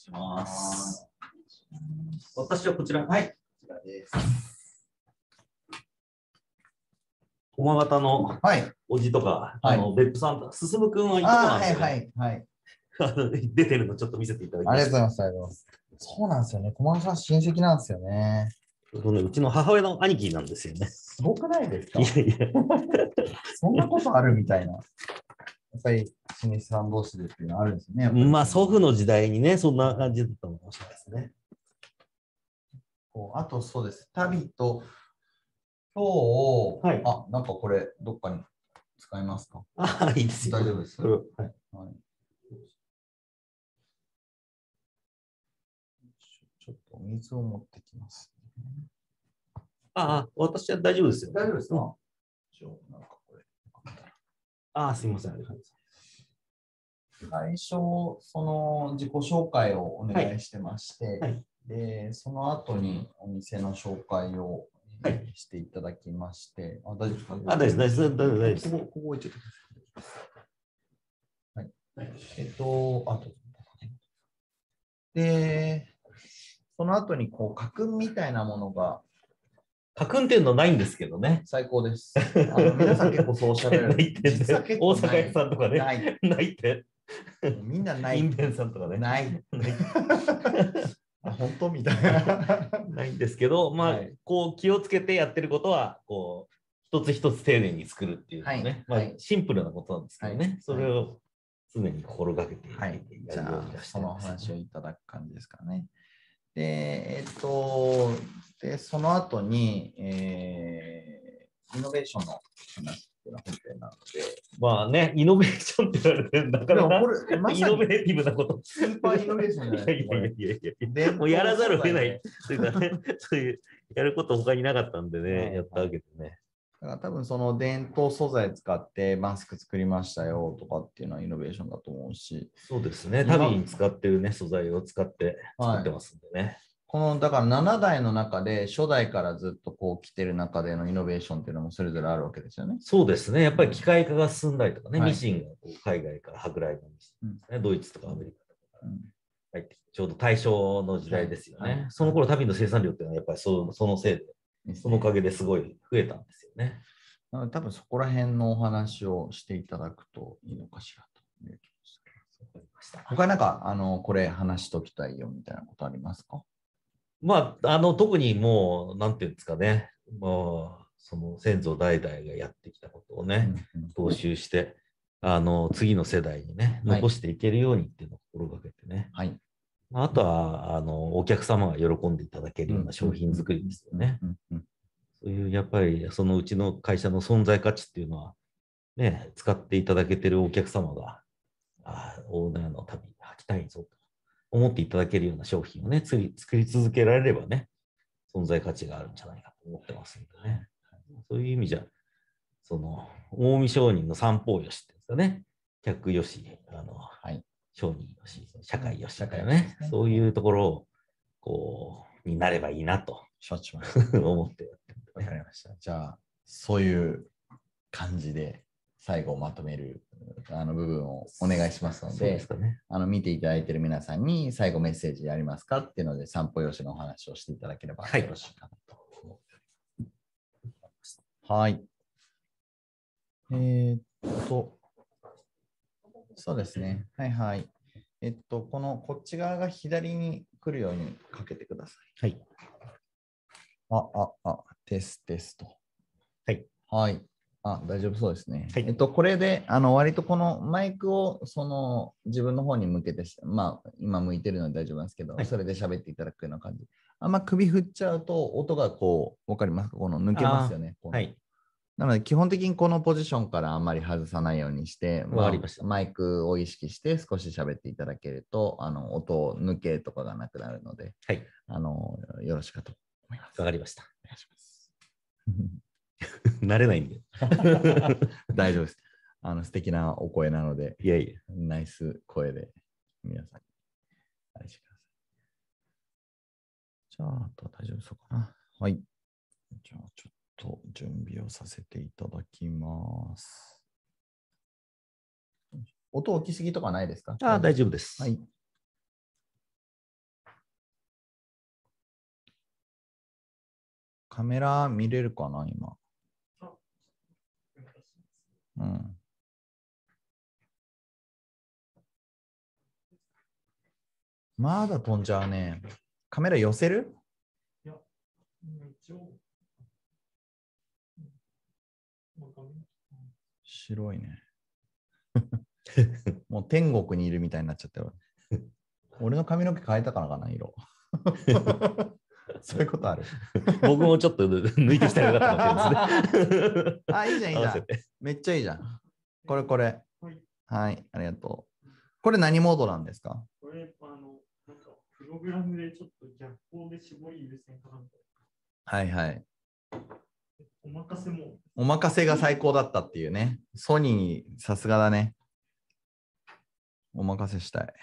します。私はこちら、はい。こちらです。駒形のはい。おじとか、はいあの別府さん、進君はいとこなんで、ねはいはい はい。出てるのちょっと見せていただきあます。ありがとうございます。そうなんですよね。駒田さん親戚なんですよね。そうちの母親の兄貴なんですよね。すごくないですか？いやいや、そんなことあるみたいな。やっぱり、老舗さん同士でっていうのはあるんですね。まあ祖父の時代にね、そんな感じだったのかもしれないですね。こうあとそうです。旅と、今日、はいあ、なんかこれ、どっかに使いますか？ああ、いいですよ。大丈夫ですはいはい。ちょっとお水を持ってきます、ああ、私は大丈夫ですよ。大丈夫ですか？なんかこれ。ああ、すいません。最初、その自己紹介をお願いしてまして、はいで、その後にお店の紹介を、していただきまして、あ、大丈夫ですか？あ、大丈夫です。大丈夫です。大丈夫です。ここ、ここ置いてください。はい。えっと、あと。で、その後に、こう、家訓みたいなものが家訓っていうのないんですけどね。最高です。あの皆さん結構そうおっしゃる。ないって実は結構大阪屋さんとかねない。ないって。みんなない。インベンさんとかね。ない。ない あ本当？みたいな。ないんですけど、まあ、はい。こう気をつけてやってることは、こう、一つ一つ丁寧に作るっていうのね、はい。まあはい。シンプルなことなんですけどね、はい。それを常に心がけてはい。やるじゃあようには、してその話をいただく感じですかね。で、えっと、で、その後に、えー、イノベーションの話っていうのは本編なので、まあね、イノベーションって言われて、なかなかでもこれ、まイノベーティブなこと。スーパーイノベーションじゃない。いやいやいやいやもうやらざるを得ない。というかね、そういう、やること他になかったんでね、はいやったわけでね。だから多分その伝統素材使ってマスク作りましたよとかっていうのはイノベーションだと思うし、そうですね、今旅に使ってるね、素材を使って作ってますんでね。このだから7代の中で初代からずっとこう来てる中でのイノベーションっていうのもそれぞれあるわけですよね。そうですね、やっぱり機械化が進んだりとかね、はいミシンがこう海外から舶来のミシンですね、ドイツとかアメリカとか入っちょうど大正の時代ですよね。はい。はい。その頃旅の生産量っていうのはやっぱりそそのせいで、そのおかげですごい増えたんですよね。なので多分そこら辺のお話をしていただくといいのかしらという気がし他になんかあのこれ話しときたいよみたいなことありますか？まあ、あの特にもう、なんていうんですかね、まあ、その先祖代々がやってきたことをね、うん踏襲して、あの次の世代にね、はい。残していけるようにっていうのを心がけてね、はい。あとはあのお客様が喜んでいただけるような商品作りですよね。うんうんそういうやっぱりそのうちの会社の存在価値っていうのは、ね、使っていただけてるお客様が、ああオーナーの旅履きたいぞと思っていただけるような商品をね、作り作り続けられればね、存在価値があるんじゃないかと思ってますんでね。そういう意味じゃ、その、近江商人の三方よしっていうんですかね、客よし、あの、はい。商人よし、社会よし社会よしですねそういうところを、こう、になればいいなと承知しました。思ってやってわねかりました。じゃあ、そういう感じで最後まとめるあの部分をお願いしますのでで、すかね。あの見ていただいている皆さんに最後メッセージありますかっていうので、散歩よしのお話をしていただければはいよろしいかなと思ます。はい。えーっと、そうですね。はいはい。えっと、このこっち側が左に来るようにかけてください。はい。あ、あ、あ、テステスト。はい。はい。あ、大丈夫そうですね。はいえっと、これで、あの、割とこのマイクを、その、自分の方に向けてし、まあ、今向いてるので大丈夫なんですけど、はいそれで喋っていただくような感じ。あんま首振っちゃうと、音がこう、わかりますかこの抜けますよね。はい。なので、基本的にこのポジションからあんまり外さないようにして、わかりましたマイクを意識して少し喋っていただけると、あの、音抜けとかがなくなるので、はい。あの、よろしかと思います。わかりました。お願いします。慣れないんで。大丈夫です。あの素敵なお声なので、いやいや。ナイス声で皆さんにあれしてください。じゃあ、あとは大丈夫そうかな。はい。じゃあ、ちょっと準備をさせていただきます。音大きすぎとかないですか？ああ、大丈夫です。はい。カメラ見れるかな、今。うん。まだ飛んじゃうね。カメラ寄せる？いや、一応、白いね。もう天国にいるみたいになっちゃったよ。俺の髪の毛変えたからかな、色。そういうことある。僕もちょっと抜いてきたらよかったかもしれないですね。あ、いいじゃん、いいじゃん。めっちゃいいじゃん。これこれ。はい。はい、ありがとう。これ何モードなんですか？これ、あの、なんか、プログラムでちょっと逆光で絞り優先かなんか、はいはい。お任せも、お任せが最高だったっていうね。ソニー、さすがだね。お任せしたい。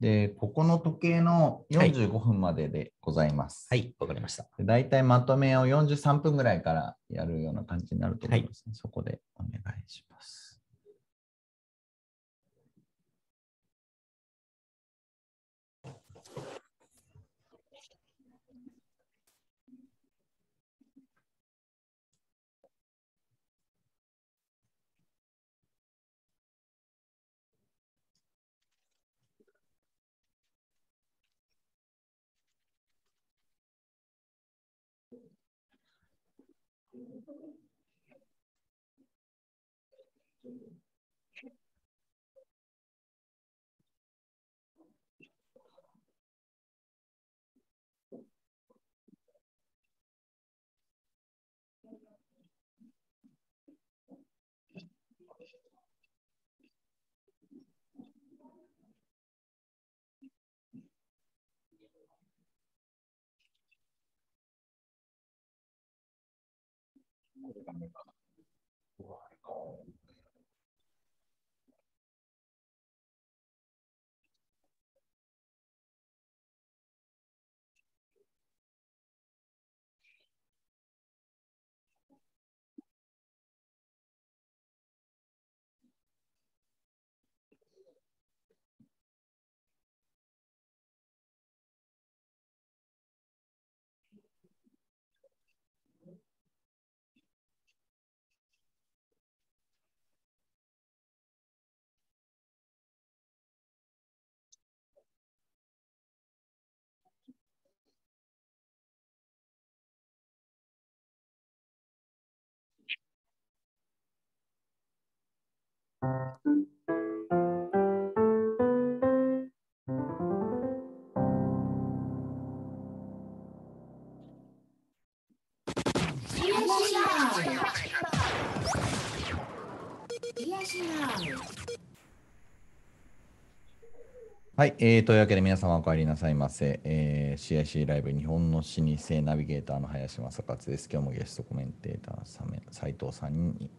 で、ここの時計のはい45分まででございます。はい、わかりました。で大体まとめを43分ぐらいからやるような感じになると思います、ねそこでお願いします。はい、えー、というわけで皆様お帰りなさいませ、えー CIC ライブ日本の老舗ナビゲーターの林正勝です。今日もゲストコメンテーターさん斉藤さんに、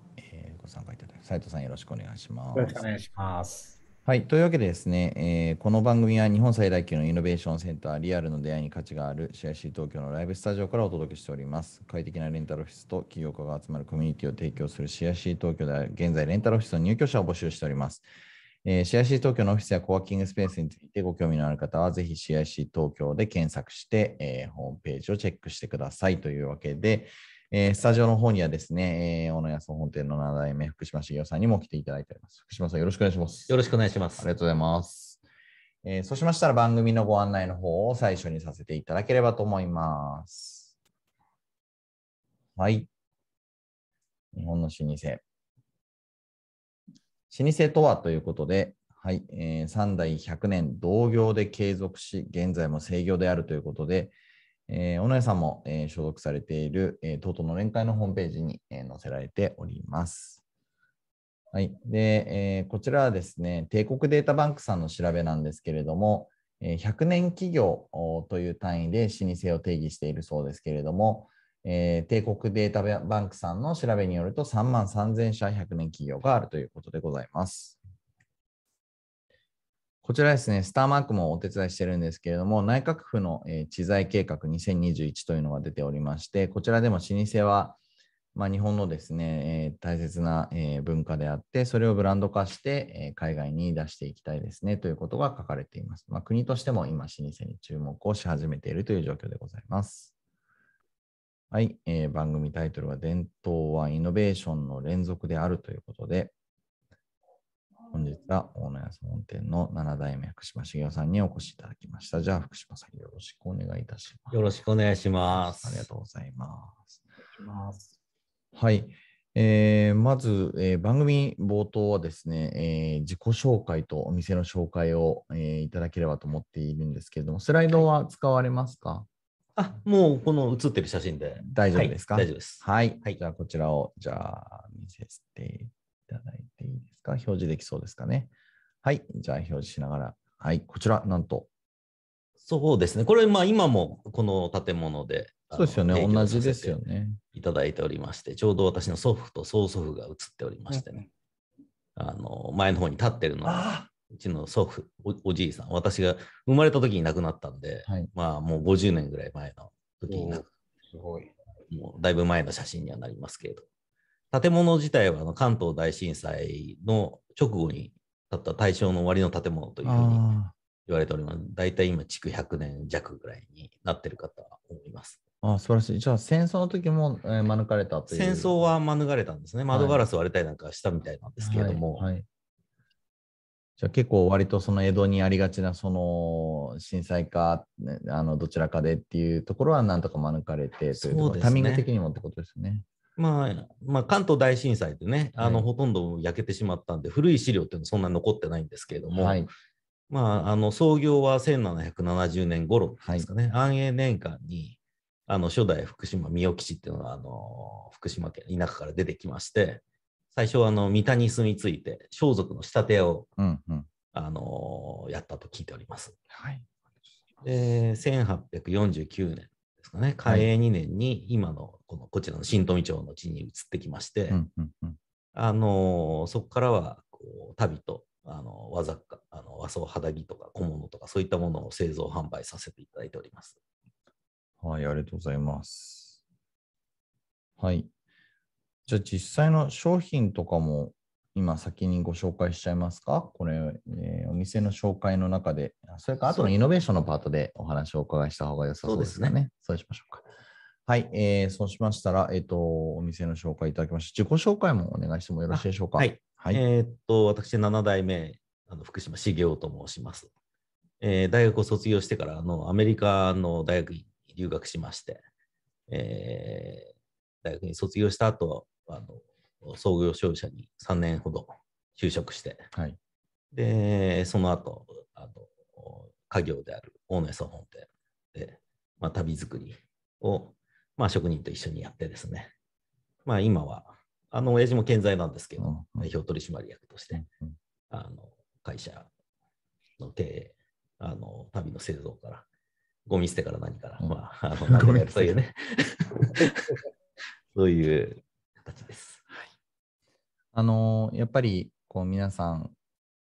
ご参加いただき斉藤さんよろしくお願いします。よろしくお願いします。はい。というわけでですね、えーこの番組は日本最大級のイノベーションセンター、リアルの出会いに価値がある CIC 東京のライブスタジオからお届けしております。快適なレンタルオフィスと起業家が集まるコミュニティを提供する CIC 東京では現在レンタルオフィスの入居者を募集しております。えー CIC 東京のオフィスやコワーキングスペースについてご興味のある方は、ぜひ CIC 東京で検索して、えーホームページをチェックしてくださいというわけで、えースタジオの方にはですね、えー、小野安本店の7代目、福島茂雄さんにも来ていただいております。福島さん、よろしくお願いします。よろしくお願いします。ありがとうございます。えーそうしましたら番組のご案内の方を最初にさせていただければと思います。はい。日本の老舗。老舗とはということで、はい、えー3代100年同業で継続し、現在も制業であるということで、えー、小野さんも、えー所属されている、えー、トートの連会のホームページに、えー載せられております。はい。で、えーこちらはですね、帝国データバンクさんの調べなんですけれども、えー100年企業という単位で老舗を定義しているそうですけれども、えー帝国データバンクさんの調べによると3万3000社100年企業があるということでございます。こちらですね、スターマークもお手伝いしてるんですけれども、内閣府の、えー知財計画2021というのが出ておりまして、こちらでも老舗は、まあ、日本のですね、えー大切な、えー文化であって、それをブランド化して、え海外に出していきたいですねということが書かれています。まあ、国としても今、老舗に注目をし始めているという状況でございます。はい、え番組タイトルは伝統はイノベーションの連続であるということで、本日は大野屋本店の7代目福島茂雄さんにお越しいただきました。じゃあ、福島さんよろしくお願いいたします。よろしくお願いします。ありがとうございます。はい。えーまず、えー番組冒頭はですね、えー自己紹介とお店の紹介を、えーいただければと思っているんですけれども、スライドは使われますか、あ、もうこの写ってる写真で。大丈夫ですか、はい大丈夫です。はい。はいじゃあ、こちらを、じゃあ、見せていただいていいですか表示できそうですかねはい。じゃあ、表示しながら。はい。こちら、なんと。そうですね。これ、まあ今もこの建物で。そうですよね。同じですよね。いただいておりまして、ちょうど私の祖父と曽祖父が写っておりましてね。あの前の方に立ってるのは、あうちの祖父お、おじいさん、私が生まれた時に亡くなったんで、はい。まあもう50年ぐらい前の時に亡くすごい。もうだいぶ前の写真にはなりますけれど、建物自体はあの関東大震災の直後に建った大正の終わりの建物というふうにあ言われております。大体今、築100年弱ぐらいになってるかとは思います。ーあー、素晴らしい。じゃあ、戦争の時も、えー免れたという。戦争は免れたんですね。窓ガラス割れたりなんかしたみたいなんですけれども、はいはいじゃあ結構割とその江戸にありがちなその震災か、ねあのどちらかでっていうところはなんとか免れてというところねタイミング的にもってことですよね。まあ、まあ、関東大震災でね、あのはいほとんど焼けてしまったんで、古い資料っていうのはそんなに残ってないんですけれども、はい。まあ、あの創業は1770年頃ですかね、安永年間にあの初代福島三代基地っていうのがあの福島県田舎から出てきまして、最初はあの三田に住み着いて、装束の仕立て屋をうんうん。あのやったと聞いております。はい。で、1849年ですかね、嘉永2年に今のこのこちらの新富町の地に移ってきまして。あのそこからはこう旅とあの和雑貨、あの和装肌着とか小物とかそういったものを製造販売させていただいております。はい、ありがとうございます。はい。じゃあ実際の商品とかも今先にご紹介しちゃいますか？これ、えーお店の紹介の中で、あそれから後のイノベーションのパートでお話をお伺いした方が良さそうですかね？そうしましょうか。はい、えーそうしましたら、えっ、と、お店の紹介いただきました。自己紹介もお願いしてもよろしいでしょうか？はい。はい。えーっと、私、7代目、あの福島茂雄と申します。えー大学を卒業してからあのアメリカの大学に留学しまして、えー大学に卒業した後あの創業商社に3年ほど就職して、はい。で、その後、あの家業である大野屋総本店で、まあ、旅作りを、まあ、職人と一緒にやってですね、まあ、今は、あの、親父も健在なんですけど、うんうん。代表取締役として、うんあの、会社の経営、あの、旅の製造から、ゴミ捨てから何から、うん。まあ、あの、何でもやるというね、そういう形です。あのーやっぱりこう皆さん、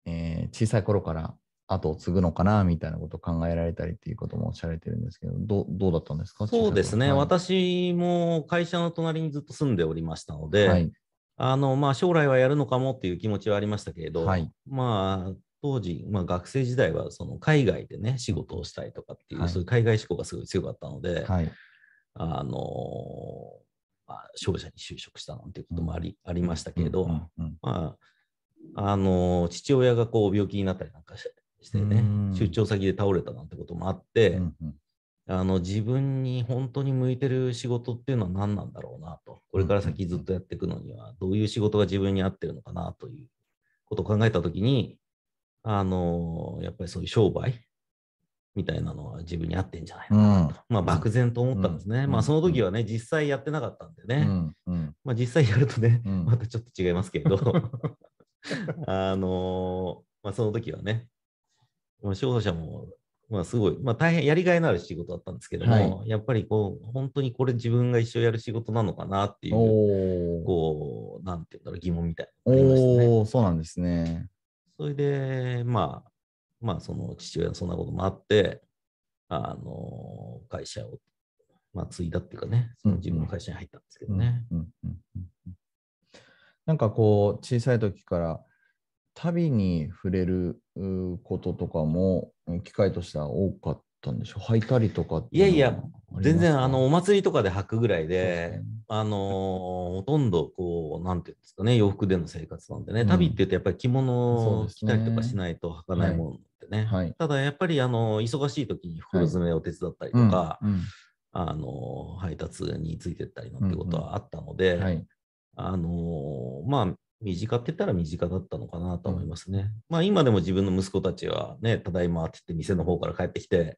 えー小さい頃から後を継ぐのかなみたいなことを考えられたりっていうこともおっしゃられてるんですけど、どうどうだったんですか？そうですね、小さい私も会社の隣にずっと住んでおりましたので、頃はい。あのまあ、将来はやるのかもっていう気持ちはありましたけれど、はい。まあ、当時、まあ、学生時代はその海外でね、仕事をしたいとかっていう、はい。そういう海外志向がすごい強かったので、はい。あのまあ、商社に就職したなんていうこともあり,、ありましたけれど、まあ、あの父親がこう病気になったりなんかししてねうん、出張先で倒れたなんてこともあって、うんうん。あの自分に本当に向いてる仕事っていうのは何なんだろうなと、これから先ずっとやっていくのには、どういう仕事が自分に合ってるのかなということを考えたときに、あのやっぱりそういう商売みたいなのは自分に合ってんじゃないのかなと、まあ漠然と思ったんですね。うん。まあその時はね、実際やってなかったんでね、うん。うん。まあ実際やるとね、うん。またちょっと違いますけれど、あのまあその時はね、まあ、消費者も、まあすごい、まあ大変やりがいのある仕事だったんですけども、やっぱりこう、本当にこれ自分が一生やる仕事なのかなっていう、おー。こう、なんていうんだろう、疑問みたいなね。おーそうなんですね。それで、まあ、まあその父親のそんなこともあって、あの会社を、まあ継いだっていうかね、その自分の会社に入ったんですけどね。なんかこう小さい時から旅に触れるうこととかもうん機会としては多かったんでしょう？履いたりとかいやいや全然あのお祭りとかで履くぐらいであのーほとんどこう、なんていうんですかね、洋服での生活なんでね、うん。旅って言うとやっぱり着物を着たりとかしないと履かないものってね。はい。ただやっぱりあの忙しい時に袋詰めを手伝ったりとうんか、うん。あの配達についてったりなんてことはあったので、はい。あのーまあ、身近って言ったら身近だったのかなと思いますね。まあ、今でも自分の息子たちはね、ただいまって言って店の方から帰ってきて、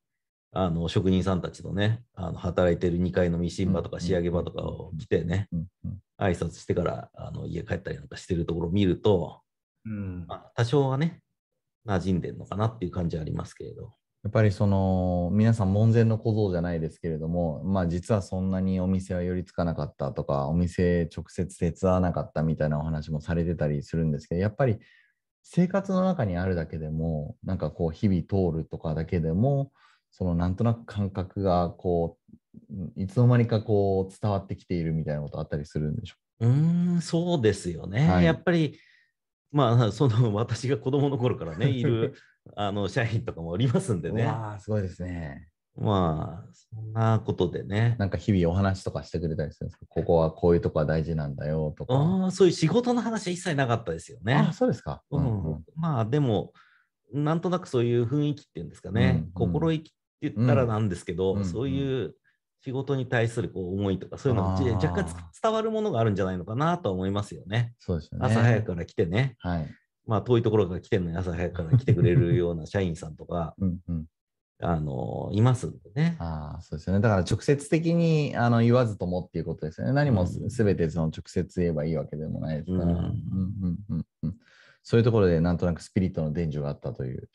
あの職人さんたちのね、あの働いてる2階のミシン場とか仕上げ場とかを来てね、うん。うん。挨拶してからあの家帰ったりなんかしてるところを見ると、うん。まあ、多少はね、馴染んでるのかなっていう感じはありますけれど。やっぱりその皆さん門前の小僧じゃないですけれども、まあ実はそんなにお店は寄りつかなかったとか、お店直接手伝わなかったみたいなお話もされてたりするんですけど、やっぱり生活の中にあるだけでも、なんかこう日々通るとかだけでも、そのなんとなく感覚がこう、いつの間にかこう伝わってきているみたいなことあったりするんでしょうーん、そうですよね。はいやっぱり、まあ、その 私が子供の頃からね、いる あの社員とかもおりますんうでね。わあ、すごいですね。まあ、そんなことでね。なんか日々お話とかしてくれたりするんですか？ここはこういうとこは大事なんだよとか。ああ、そういう仕事の話は一切なかったですよね。あそうですか。うんまあ、でも、なんとなくそういう雰囲気っていうんですかね、うんうん心意気って言ったらなんですけど、うんそういう仕事に対するこう思いとか、そういうのが若干つ伝わるものがあるんじゃないのかなとは思いますよね。そうですよね。朝早くから来てね、はい。まあ、遠いところから来てるのに朝早くから来てくれるような社員さんとか、うんうん。あのいますんでね。ああ、そうですよね。だから直接的にあの言わずともっていうことですよね。何もうんすべてその直接言えばいいわけでもないですから。うんうんうんうんうんそういうところでなんとなくスピリットの伝授があったという。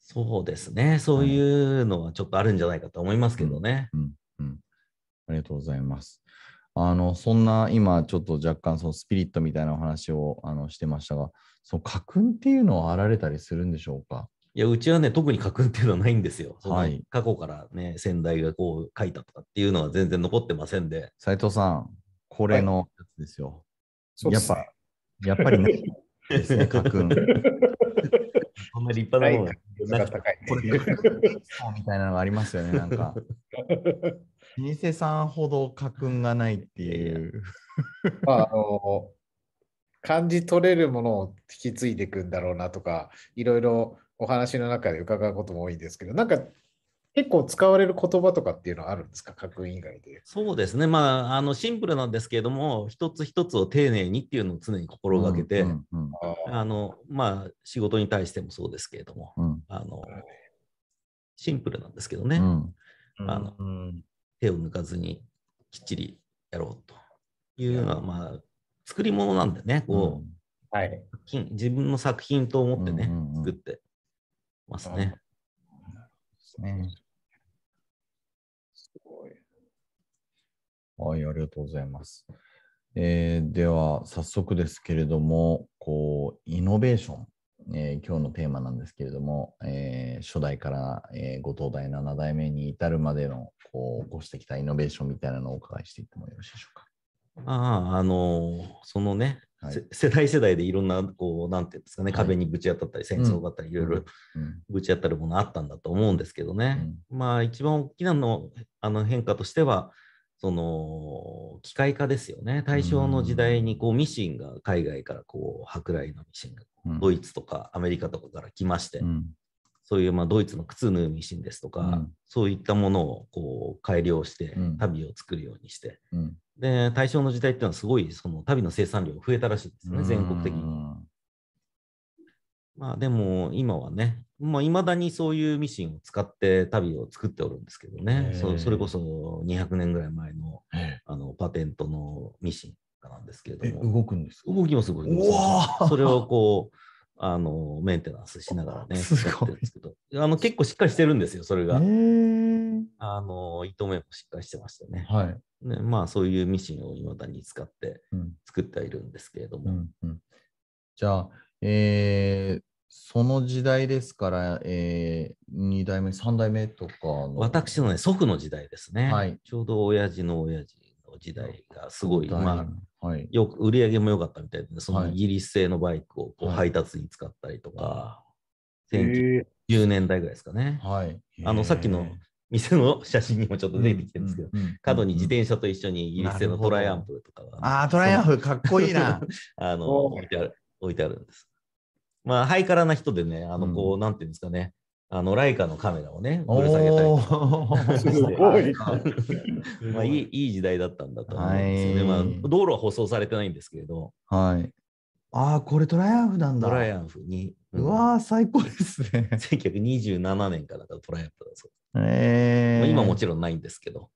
そうですね。そういうのはちょっとあるんじゃないかと思いますけどね。うんうん、ありがとうございます。あのそんな今ちょっと若干そのスピリットみたいなお話をあのしてましたが、その家訓っていうのはあられたりするんでしょうか？いや、うちはね、特に書くっていうのはないんですよ。はい過去からね、先代がこう書いたとかっていうのは全然残ってませんで。斉藤さん、これのやつですよ。そうですねやっぱりないですね、家訓。そんな立派なものが高い。これ、みたいなのがありますよね、なんか。老舗さんほど家訓がないっていう。まあ、あの、感じ取れるものを引き継いでいくんだろうなとか、いろいろお話の中で伺うことも多いんですけど、なんか結構使われる言葉とかっていうのはあるんですか、家訓以外で。そうですね。まあ、あのシンプルなんですけれども、一つ一つを丁寧にっていうのを常に心がけて、うんうんあの、まあ、仕事に対してもそうですけれども、うん。あの、シンプルなんですけどね、うん。あのうん手を抜かずにきっちりやろうというのは、まあ、作り物なんでね、こう、はい。品自分の作品と思ってね、作ってますね。ねすごい。はい、ありがとうございます。えーでは、早速ですけれども、こう、イノベーション、えー今日のテーマなんですけれども、えー初代から、えーご東大7代目に至るまでの、こう、起こしてきたイノベーションみたいなのをお伺いしていってもよろしいでしょうか。まあ、あのそのね、はい。せ世代世代でいろんな、こう、なんていうんですかね、はい。壁にぶち当たったり、戦争があったり、いろいろうん。ぶち当たるものあったんだと思うんですけどね。まあ、一番大きなのあの変化としては、その機械化ですよね。大正の時代にこうミシンが海外からこう舶来のミシンがうん。ドイツとかアメリカとかから来まして、うん。そういうまあドイツの靴縫うミシンですとか、うん。そういったものをこう改良してうん。足袋を作るようにして、うん。で大正の時代っていうのはすごいその足袋の生産量が増えたらしいですね、全国的に。まあでも今はね、まあ、未だにそういうミシンを使って足袋を作っておるんですけどね。そそれこそ200年ぐらい前のえあのパテントのミシンなんですけれえども、動くんですか？動きもすごい。うわー。それをこう、あの、メンテナンスしながらね、すごい。ですけど、あの、結構しっかりしてるんですよ、それが。えー。あの、糸目もしっかりしてましたね。はい。ねまあ、そういうミシンを未だに使ってうん。作ってはいるんですけれども、うんうん。じゃあ、えーその時代ですから、えー、2代目、3代目とかの。私のね、祖父の時代ですね。はいちょうど親父の親父の時代がすごい、まあ、はい。よく売り上げも良かったみたいで、そのはいイギリス製のバイクをこうはい配達に使ったりとか、へ1910え年代ぐらいですかね。はい。あのさっきの店の写真にもちょっと出てきてるんですけど、角に自転車と一緒にイギリス製のトライアンプとかが、ああ、トライアンフ、かっこいいな。あのお置いてある置いてあるんです。まあ、ハイカラな人でね、あのこう、なんていうんですかね、あのライカのカメラをね、ぶら下げたりすごい。まあ、いいいい時代だったんだと思うんですよね。はい。まあ、道路は舗装されてないんですけれど、はい。ああ、これトライアンフなんだ。トライアンフに、うわー、最高ですね。1927年からトライアンフだそう、えー、まあ、今もちろんないんですけど。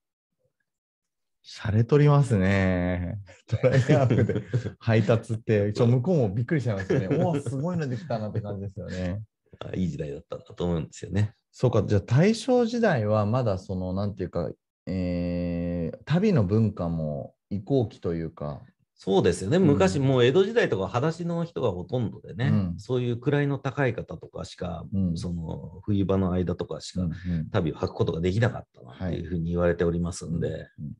シャレ取りますね。トライアンフで配達って、ちょ向こうもびっくりしちゃいますよね。おお、すごいのできたなって感じですよね。あいい時代だったんだと思うんですよね。そうか、じゃあ大正時代はまだその、なんていうか、えー、旅の文化も移行期というか、そうですよね。ん昔、もう江戸時代とか裸足の人がほとんどでね、うんそういう位の高い方とかしか、うんその冬場の間とかしか旅を履くことができなかったなっていうふうに言われておりますんで、うん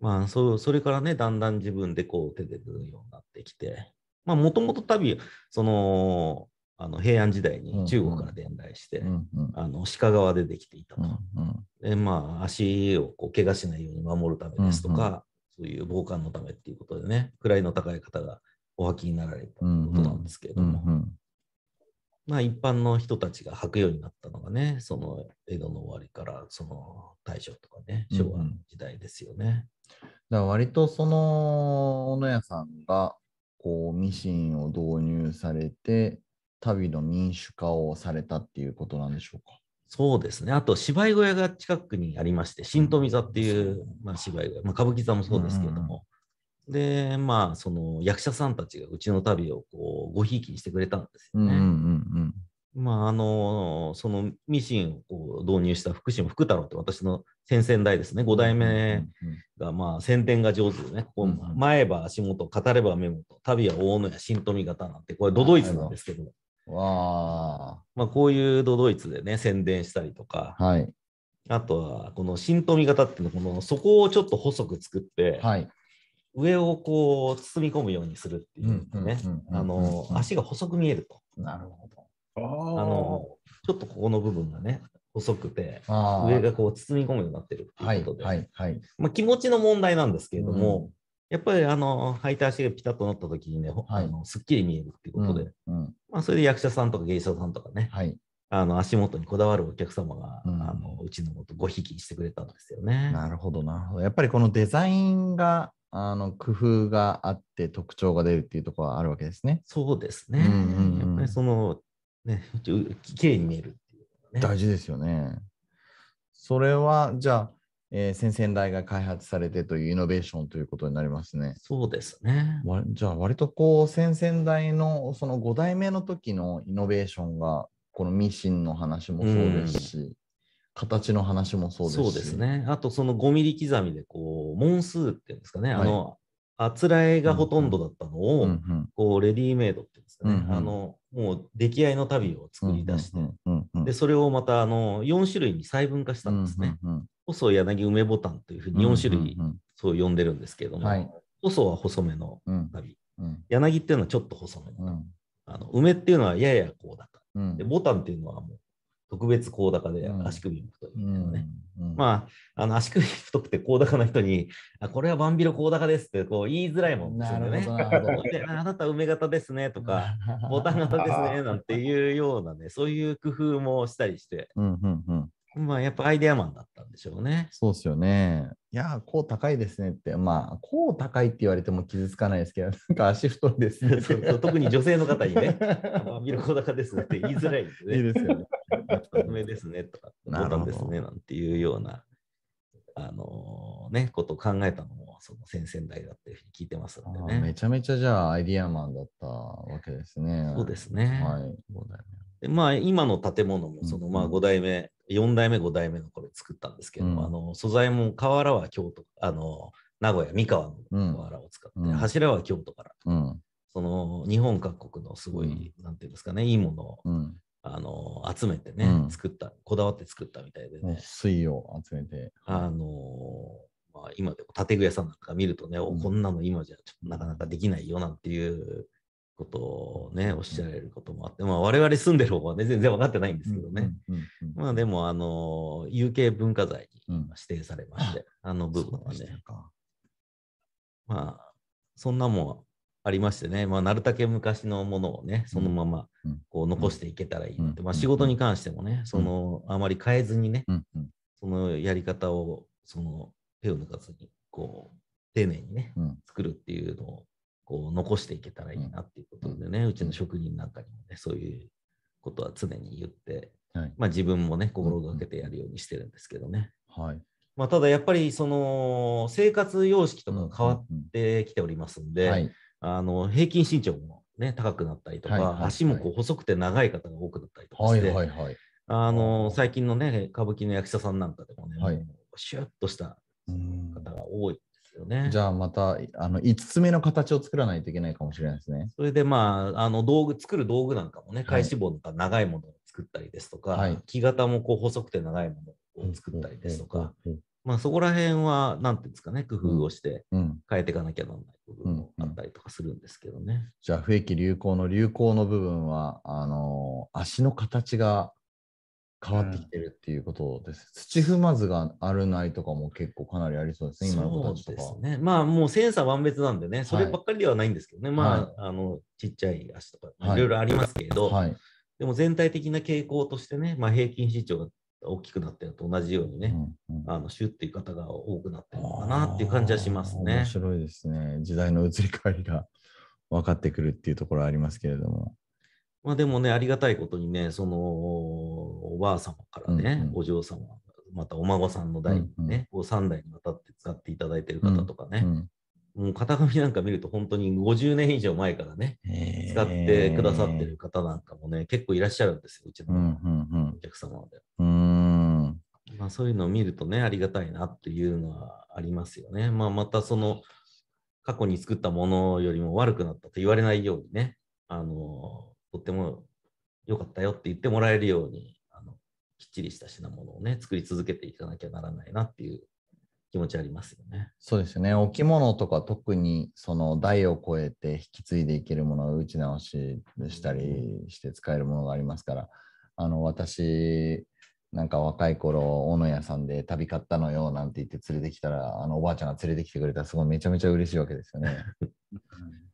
まあそう、それからね、だんだん自分でこう手で縫うようになってきて、まあもともと旅、その、あの平安時代に中国から伝来して、うんうんあの鹿革でできていたと。うんうん。で、まあ、足をこう怪我しないように守るためですとか、そういう防寒のためっていうことでね、位の高い方がお履きになられたということなんですけれども、うんうん。まあ、一般の人たちが履くようになったのがね、その江戸の終わりからその大正とかね、うん。昭和の時代ですよね。だから割とその小野屋さんがこうミシンを導入されて旅の民主化をされたっていうことなんでしょうか。そうですね。あと、芝居小屋が近くにありまして、新富座っていう、まあ、芝居小屋、まあ、歌舞伎座もそうですけれども、で、まあ、その役者さんたちがうちの旅をこうごひいきにしてくれたんですよね。うんうんうんまあ、あの、そのミシンをこう導入した福島福太郎って私の先々代ですね、5代目が、まあ、宣伝が上手でね、こうんう前歯足元、語れば目元、旅は大野や新富型なんて、これ、ドドイツなんですけど、うんわまあ、こういうドドイツでね、宣伝したりとか、あ。はい。あとは、この新富型っていうのこの底をちょっと細く作って、はい。上をこう包み込むようにするっていうのね足が細く見えると。なるほど。ああの、ちょっとここの部分がね、細くて、上がこう包み込むようになってるってはいいうことで、はいはい。まあ、気持ちの問題なんですけれども、うんやっぱりあの履いた足がピタッとなった時にね、ほはいあのすっきり見えるっていうことで、うんうんまあ、それで役者さんとか芸者さんとかね、はい。あの足元にこだわるお客様が、うんあのうちのことごひきしてくれたんですよね。なるほどなるほど。やっぱりこのデザインがあの工夫があって特徴が出るっていうところはあるわけですね。そうですね。うんうんうんやっぱりその、ね、綺麗に見えるっていうのがね。大事ですよね。それはじゃあ、えー先々代が開発されてというイノベーションということになりますね。そうですね。わじゃあ割とこう先々代のその5代目の時のイノベーションがこのミシンの話もそうですし、形の話もそうですし。そうです。ね。あと、その5ミリ刻みで、こう、問数っていうんですかね、はいあの、あつらえがほとんどだったのを、うんうん。こう、レディメイドっていうんですかね、うんうん。あの、もう出来合いの旅を作り出して、で、それをまた、あの、4種類に細分化したんですね。細柳梅ボタンというふううんに4種類、うん。そう呼んでるんですけれども、はい。細は細めのうん。旅、うん。柳っていうのはちょっと細めの、うん。あの梅っていうのはややこうだと。うん。で、ボタンっていうのはもう、特別高高でうん足首も太いみうたいなね。んうんまあ、あの足首太くて高高な人に、あこれはバンビロ高高ですってこう言いづらいもんですよね。ああなた梅型ですねとか、ボタン型ですねなんていうようなね、そういう工夫もしたりして、うんうんうん。まあやっぱアイデアマンだったんでしょうね。そうですよね。いや、こう高いですねって、まあ、こう高いって言われても傷つかないですけど、なんか足太いですね。そうそう特に女性の方にね、バンビロ高高ですって言いづらいんですね。いいですよね。梅ですねとか、ボタンですねなんていうような、あのね、ことを考えたのも、その先々代だっていうふうに聞いてますのであーめね。ちゃめちゃじゃあアイディアマンだったわけですね。そうですね。はい。でまあ、今の建物も、そのまあうんうん5代目、4代目、5代目の頃作ったんですけど、うんあの素材も瓦は京都、あの名古屋、三河の瓦を使って、うん柱は京都から、うん。その日本各国のすごい、なんていうんですかね、いいものをうん。あの集めてね、うん。作った、こだわって作ったみたいでね、水を集めて。あのまあ、今でも建具屋さんなんか見るとね、おうん。こんなの今じゃちょっとなかなかできないよなんていうことをね、おっしゃられることもあって、まあ、我々住んでる方はね、全然分かってないんですけどね。うん。うんうん。まあでも、あの、有形文化財にうん。指定されまして、あの部分はね、か。まあ、そんなもんありましてね、まあ、なるたけ昔のものをね、そのままうん。こう残していけたらいいなって、うん。まあ仕事に関してもね、その、あまり変えずにね、そのやり方を、その手を抜かずに、こう、丁寧にね、うん。作るっていうのを、こう、残していけたらいいなっていうことでね、うちの職人なんかにもね、そういうことは常に言って、はい。まあ自分もね、心がけてやるようにしてるんですけどね。はい。まあただやっぱり、その、生活様式とかが変わっうんてきておりますんうん。で、はい。あの、平均身長もね、高くなったりとか、はいはいはい足もこう細くて長い方が多くなったりとかはいして、はいはい。あの、あー最近のね、歌舞伎の役者さんなんかでもね、はいシュッとしたうん方が多いんですよね。じゃあまたあの5つ目の形を作らないといけないかもしれないですね。それでまあ、あの道具、作る道具なんかもね、はい体脂肪とか長いものを作ったりですとか、はい木型もこう細くて長いものを作ったりですとか、うん。まあそこら辺は、なんていうんですかね、工夫をしてうん変えていかなきゃならない部分もあったりとかするんですけどね。じゃあ不益流行の流行の部分はあの足の形が変わってきてるっていうことです。土踏まずがあるないとかも結構かなりありそうですね、今の子たちとか。そうですね。まあもう千差万別なんでね、そればっかりではないんですけどね、まあ、あの、ちっちゃい足とか、はいいろいろありますけれど、はい。でも全体的な傾向としてね、まあ平均身長が大きくなってるのと同じようにね、うんうんあの、シュッっていう方が多くなってるのかなっていう感じはしますあー面ね。白いですね。時代の移り変わりが分かってくるっていうところはありますけれども。まあでもね、ありがたいことにね、その、おばあ様からね、うんうんお嬢様、またお孫さんの代にね、うんうんこう3代にわたって使っていただいている方とかね、うんもう型紙なんか見ると本当に50年以上前からね、使ってくださってる方なんかもね、結構いらっしゃるんですよ、うちうんのうんお客様で。うん。うーん。まあ、そういうのを見るとね、ありがたいなっていうのはありますよね。まあ、またその、過去に作ったものよりも悪くなったと言われないようにね、あの、とっても良かったよって言ってもらえるように、あのきっちりした品物をね、作り続けていかなきゃならないなっていう気持ちありますよね。そうですよね。置物とか特にその代を超えて引き継いでいけるものを打ち直ししたりして使えるものがありますから、あの私、なんか若い頃、大野屋さんで旅買ったのよなんて言って連れてきたら、あのおばあちゃんが連れてきてくれたらすごいめちゃめちゃ嬉しいわけですよね。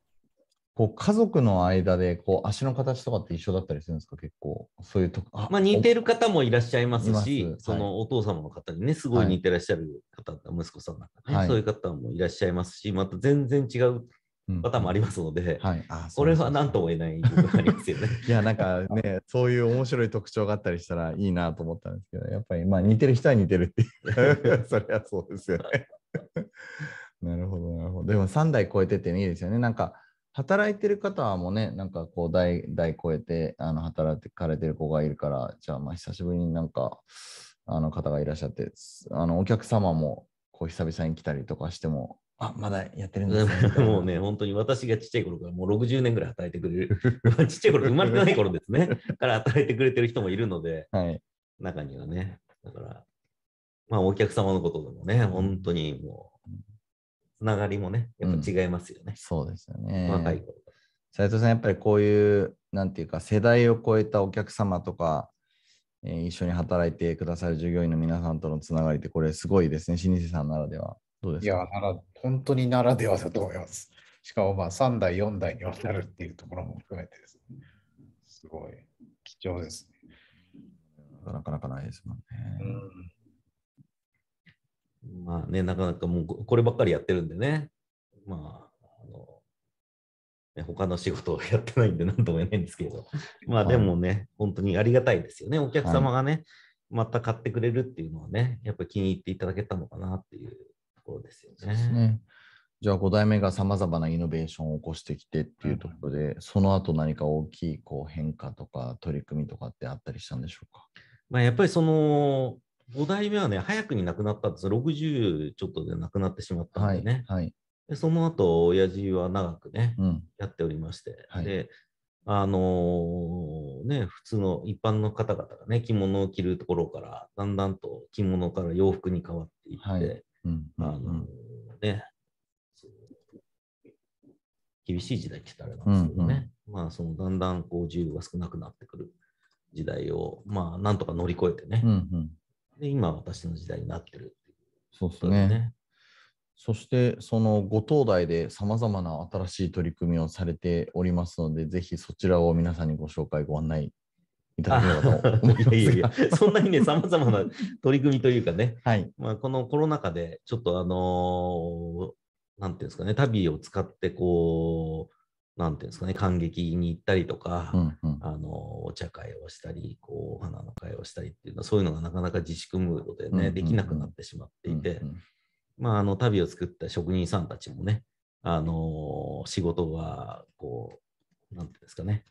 こう家族の間でこう足の形とかって一緒だったりするんですか？結構。そういうとこ。まあ、似てる方もいらっしゃいますし、そのお父様の方にね、すごい似てらっしゃる方、息子さんなんかね、はいそういう方もいらっしゃいますし、また全然違ううんパターンもありますので、はい。あこれは何とも言えない部分がありますよね。いや、なんかね、そういう面白い特徴があったりしたらいいなと思ったんですけど、やっぱりまあ似てる人は似てるっていう。それはそうですよね。なるほど、なるほど。でも3代超えてっていいですよね。なんか働いてる方はもうね、なんかこう代代超えてあの働かれてる子がいるから、じゃあまあ久しぶりになんかあの方がいらっしゃって、あのお客様もこう久々に来たりとかしても、あ、まだやってるんですね。みたいなもうね、本当に私がちっちゃい頃からもう60年ぐらい働いてくれる、ちっちゃい頃、生まれてない頃ですね、から働いてくれてる人もいるので、はい。中にはね、だから、まあお客様のことでもね、本当にもう、つながりもね、やっぱ違いますよね。そうですよね。若い。斉藤さん、やっぱりこういう、なんていうか、世代を超えたお客様とか、えー一緒に働いてくださる従業員の皆さんとのつながりって、これすごいですね。老舗さんならでは。どうですいや、かなら、本当にならではだと思います。しかも、まあ、3代、4代にわたるっていうところも含めてですね。すごい貴重ですね。なかなかないですもんね。うんまあね、なかなかもうここればっかりやってるんでね、まあ、あの、ね、他の仕事をやってないんで何とも言えないんですけど、まあはいでもね、本当にありがたいですよね。お客様がね、また買ってくれるっていうのはね、やっぱり気に入っていただけたのかなっていうところですよそうですね。ね。じゃあ5代目がさまざまなイノベーションを起こしてきてっていうところで、その後何か大きいこう変化とか取り組みとかってあったりしたんでしょうか？まあやっぱりその、5代目はね、早くに亡くなったんですよ。60ちょっとで亡くなってしまったんはい。でね。はい。でその後、親父は長くね、うん。やっておりまして、はいで、あのーね、普通の一般の方々がね、着物を着るところから、だんだんと着物から洋服に変わっていって、はいうん。あのーね、厳しい時代って言ったらあれなんですけどね、まあ、そのだんだんこう自由が少なくなってくる時代を、まあ、なんとか乗り越えてね、うんうん。で今、私の時代になってるっていうそうですね。ね。そして、そのご当代でさまざまな新しい取り組みをされておりますので、ぜひそちらを皆さんにご紹介、ご案内いただければと思いますが。いやいやいや、そんなにね、さまざまな取り組みというかね、はい。まあ、このコロナ禍で、ちょっとあのーなんていうんですかね、旅を使って、こう、なんていうんですかね、感激に行ったりとか、うんうん。あのーお茶会をしたり、こう、お花の会をしたりっていうのは、そういうのがなかなか自粛ムードでね、うんうんうん。できなくなってしまっていて、うんうん。まあ、あの、旅を作った職人さんたちもね、あのー仕事が、こう、なんていうんですかね、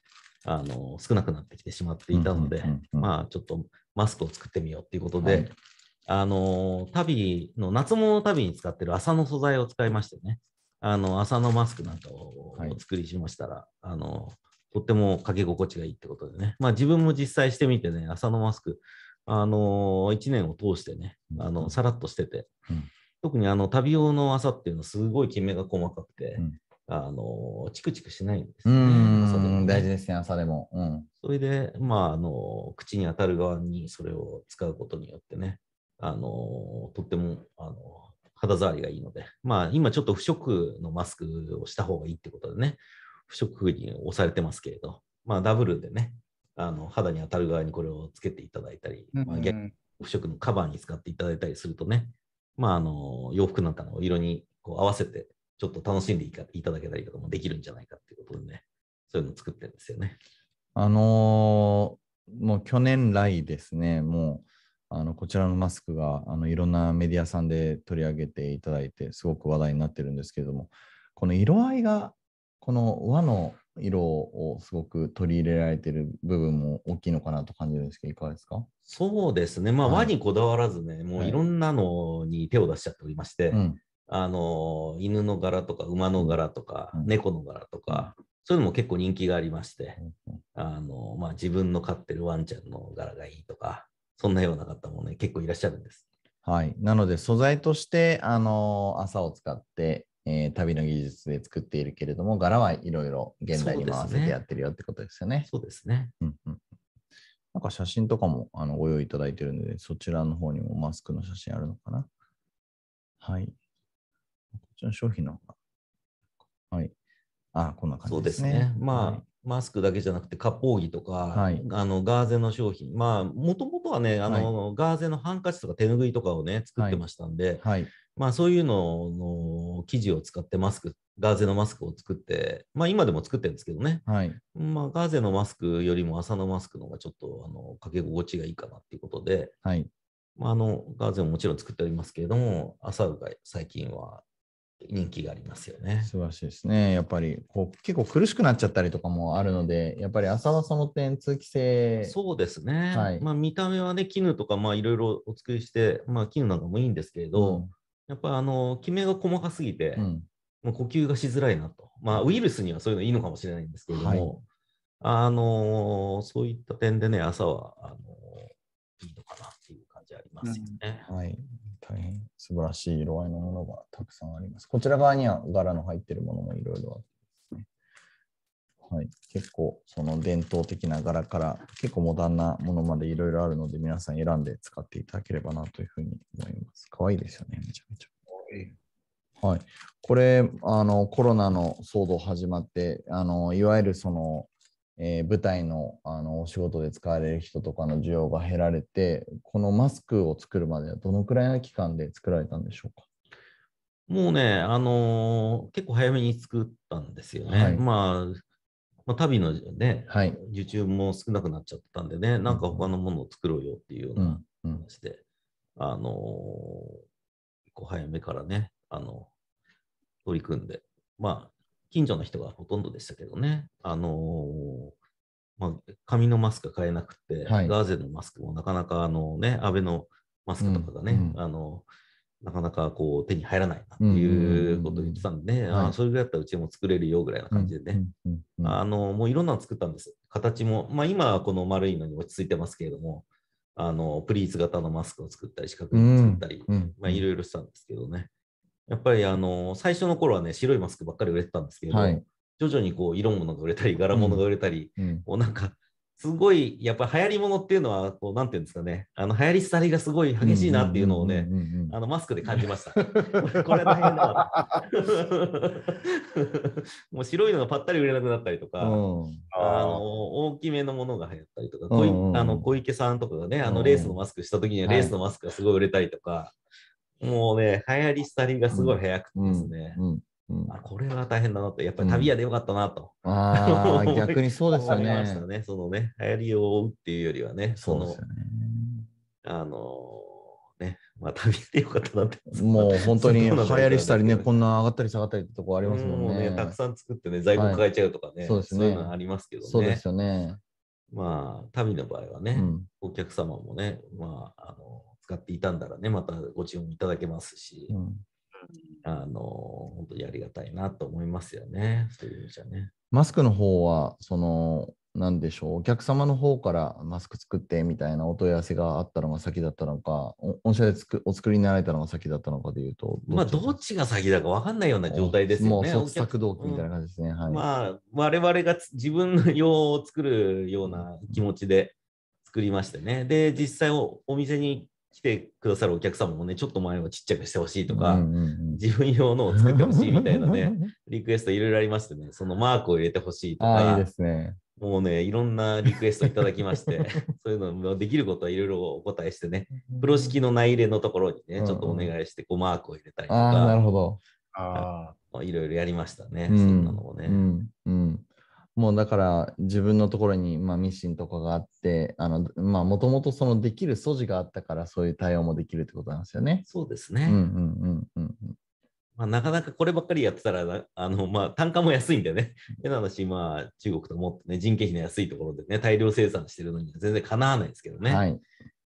あのー少なくなってきてしまっていたので、うんうんうんうん。まあ、ちょっとマスクを作ってみようっていうことで、はい。あのー、旅の、夏物の旅に使ってる麻の素材を使いましてね、あの、麻のマスクなんかをはい。お作りしましたら、あの、とってもかけ心地がいいってことでね、まあ自分も実際してみてね、麻のマスク、あのー、1年を通してね、あの、さらっとしてて、うん。特にあの、旅用の麻っていうのはすごいきめが細かくて、うん。あのー、チクチクしないんですね。麻でもん、ね。大事ですね、朝でも。うん。それで、まあ、あの、口に当たる側にそれを使うことによってね、あの、とっても、あの、肌触りがいいので、まあ、今ちょっと不織布のマスクをした方がいいってことでね、不織布に押されてますけれど、まあ、ダブルでね、あの、肌に当たる側にこれをつけていただいたり、まあ、逆に不織布のカバーに使っていただいたりするとね、まあ、あの、洋服なんかの色にこう合わせて、ちょっと楽しんでいただけたりとかもできるんじゃないかっていうことでね、そういうのを作ってるんですよね。あのーもう去年来ですね、もう、あのこちらのマスクがあのいろんなメディアさんで取り上げていただいて、すごく話題になってるんですけれども、この色合いが、この和の色をすごく取り入れられている部分も大きいのかなと感じるんですけど、いかがですか？そうですね。まあ、はい。和にこだわらずね、もはい。ういろんなのに手を出しちゃっておりまして、うん。あの、犬の柄とか馬の柄とか、うん。猫の柄とか、そういうのも結構人気がありまして、うん。あの、まあ、自分の飼ってるワンちゃんの柄がいいとか、そんなような方もね、結構いらっしゃるんです。はい。なので、素材として、あの朝を使って、えー旅の技術で作っているけれども、柄はいろいろ現代にも合わせてやってるよってことですよね。そうですね。うんうんなんか写真とかもあのご用意いただいてるので、そちらの方にもマスクの写真あるのかなはい。こっちの商品の方が。はい。あ、こんな感そうじですすでねね。。まあ、はいマスクだけじゃなくて、割烹着とか、はいあのガーゼの商品、まあ、もともとはね、あの、ガーゼのハンカチとか手ぬぐいとかをね、作ってましたんで、はい。まあそういうのの生地を使ってマスク、ガーゼのマスクを作って、まあ今でも作ってるんですけどね。はい。まあガーゼのマスクよりも麻のマスクの方がちょっとあのかけ心地がいいかなっていうことで、はい。まあ、あのガーゼももちろん作っておりますけれども、麻が最近は人気がありますよね。素晴らしいですね。やっぱりこう結構苦しくなっちゃったりとかもあるので、やっぱり朝はその点通気性。そうですね。はいまあ見た目はね、絹とかまあいろいろお作りして、まあ絹なんかもいいんですけれど、やっぱりあの、きめが細かすぎて、うん、うんもう呼吸がしづらいなと。まあ、ウイルスにはそういうのいいのかもしれないんですけれども、はいあのーそういった点でね、朝は、あのーいいのかなっていう感じありますよね。はい。大変素晴らしい色合いのものがたくさんあります。こちら側には柄の入っているものもいろいろあってですね。はい、結構その伝統的な柄から結構モダンなものまでいろいろあるので皆さん選んで使っていただければなというふうに思います。かわいいですよね、めちゃめちゃ。はい、これあのコロナの騒動始まってあのいわゆるその、えー舞台のあのお仕事で使われる人とかの需要が減られてこのマスクを作るまではどのくらいの期間で作られたんでしょうか？もうね、あのー結構早めに作ったんですよね。はいまあ、まあ、旅のね、はい。受注も少なくなっちゃったんでね、なんか他のものを作ろうよっていうようう。なんうん、話で、あのー結構早めからね、あの、取り組んで、まあ、近所の人がほとんどでしたけどね、あのーまあ、紙のマスクが買えなくて、はい。ガーゼのマスクもなかなか、あのね、安倍のマスクとかがね、うんうん。あの、なかなかこう手に入らないなっていうことを言ってたんでね、うんうんうん。はい。ああそれぐらいだったらうちも作れるよぐらいな感じでね、うんうんうんあの、もういろんなの作ったんです。形も、まあ今はこの丸いのに落ち着いてますけれども、あの、プリーツ型のマスクを作ったり、四角いのを作ったり、うん。まあいろいろしたんですけどね。やっぱりあの、最初の頃はね、白いマスクばっかり売れてたんですけど、はい。徐々にこう、色物が売れたり、柄物が売れたり、うん。こうなんか、すごい、やっぱり流行り物っていうのは、こう、なんていうんですかね、あの、流行り廃りがすごい激しいなっていうのをね、あの、マスクで感じました。これ大変だわ。もう白いのがぱったり売れなくなったりとか、うん。あの大きめのものが流行ったりとか、あの小池さんとかがね、あのレースのマスクした時にははいレースのマスクがすごい売れたりとか、もうね、流行り廃りがすごい早くてですね、うんうんあこれは大変だなと、やっぱり旅屋でよかったなと。ああ、逆にそうですよ思いましたね。ね。そのね、流行りを追うっていうよりはね、そのそうですよね。あのね、まあ旅屋でよかったなって。もう本当に流行りしたりね、こんな上がったり下がったりってとこありますもんね。うたくさん作ってね、在庫抱えちゃうとかね、そうですねいうのはありますけどね。そうですよね。まあ、旅の場合はね、うんお客様もね、まあ、あの、使っていたんだらね、またご注文いただけますし、うんあの、本当にありがたいなと思いますよね。そういう意味じゃね。マスクの方は、その、なんでしょう、お客様の方からマスク作ってみたいなお問い合わせがあったのが先だったのか、お御社でつくお作りになられたのが先だったのかでいうと、まあ、どっちが先だか分かんないような状態ですよね。もう創作動機みたいな感じですね。はい。まあ、我々がつ自分の用を作るような気持ちで作りましてね。で、実際おお店に来てくださるお客様もね、ちょっと前はちっちゃくしてほしいとか、うんうんうん自分用のを作ってほしいみたいなね。リクエストいろいろありましてね、そのマークを入れてほしいとああ、いいかで、すね。もうね、いろんなリクエストいただきまして、そういうのもできることはいろいろお答えしてね、プロ式の内入れのところにね、ちょっとお願いして、こうマークを入れたりとああ、なるか、ほど。あまあいろいろやりましたね、うんそんなのもね。うんうん、もうだから自分のところに、まあ、ミシンとかがあってあのまあもともとそのできる素地があったからそういう対応もできるってことなんですよね。そうですね。うんうんうんうんまあ、なかなかこればっかりやってたらな、あのまあ、単価も安いんでね、変な話、まあ、中国とかもっとね、人件費の安いところでね、大量生産してるのには全然かなわないですけどね。はい。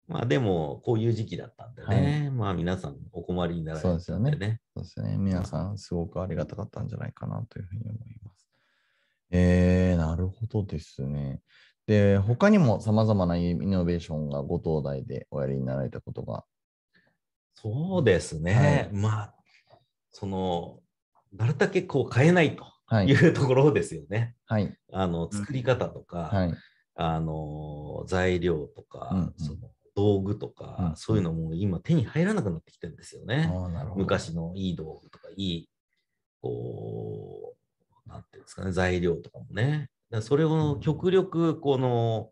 まあ、でも、こういう時期だったんでね、まあ、皆さんお困りになられそうですよね。そうですね。皆さんすごくありがたかったんじゃないかなというふうに思います。えー、なるほどですね。で、他にもさまざまなイノベーションがご東大でおやりになられたことが？そうですね。はいまあ、その、なるだけこう変えないとはいい。うところですよね。はい。あの、作り方とか、はい。あの、材料とか、うんうんその道具とか、うんうんそういうのも今手に入らなくなってきてるんですよね。ああ、なるほど。昔のいい道具とか、いい、こう、なんていうんですかね、材料とかもね。だそれを極力、この、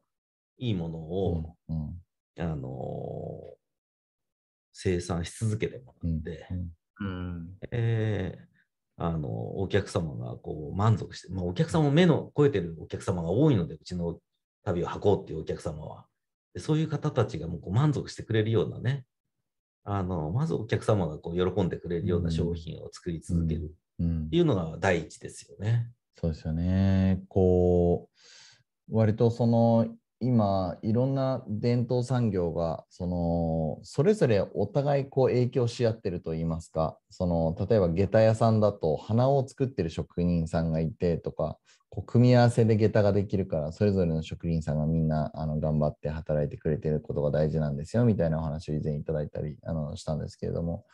いいものを、うんうんあの生産し続けてもらって、うんうん。えーあの、お客様がこう満足して、まあ、お客様も目の超えてるお客様が多いので、うちの旅を履こうっていうお客様は。でそういう方たちがもうこう満足してくれるようなね、あの、まずお客様がこう喜んでくれるような商品を作り続けるいうのが第一ですよね。そうですよね。こう、割とその、今、いろんな伝統産業が、その、それぞれお互いこう影響し合ってると言いますか、その、例えば下駄屋さんだと、花を作ってる職人さんがいてとか、こう組み合わせで下駄ができるから、それぞれの職人さんがみんなあの頑張って働いてくれてることが大事なんですよ、みたいなお話を以前いただいたりあのしたんですけれども、